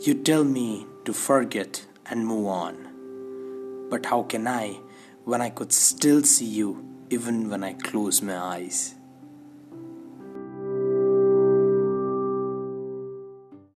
You tell me to forget and move on. But how can I when I could still see you even when I close my eyes?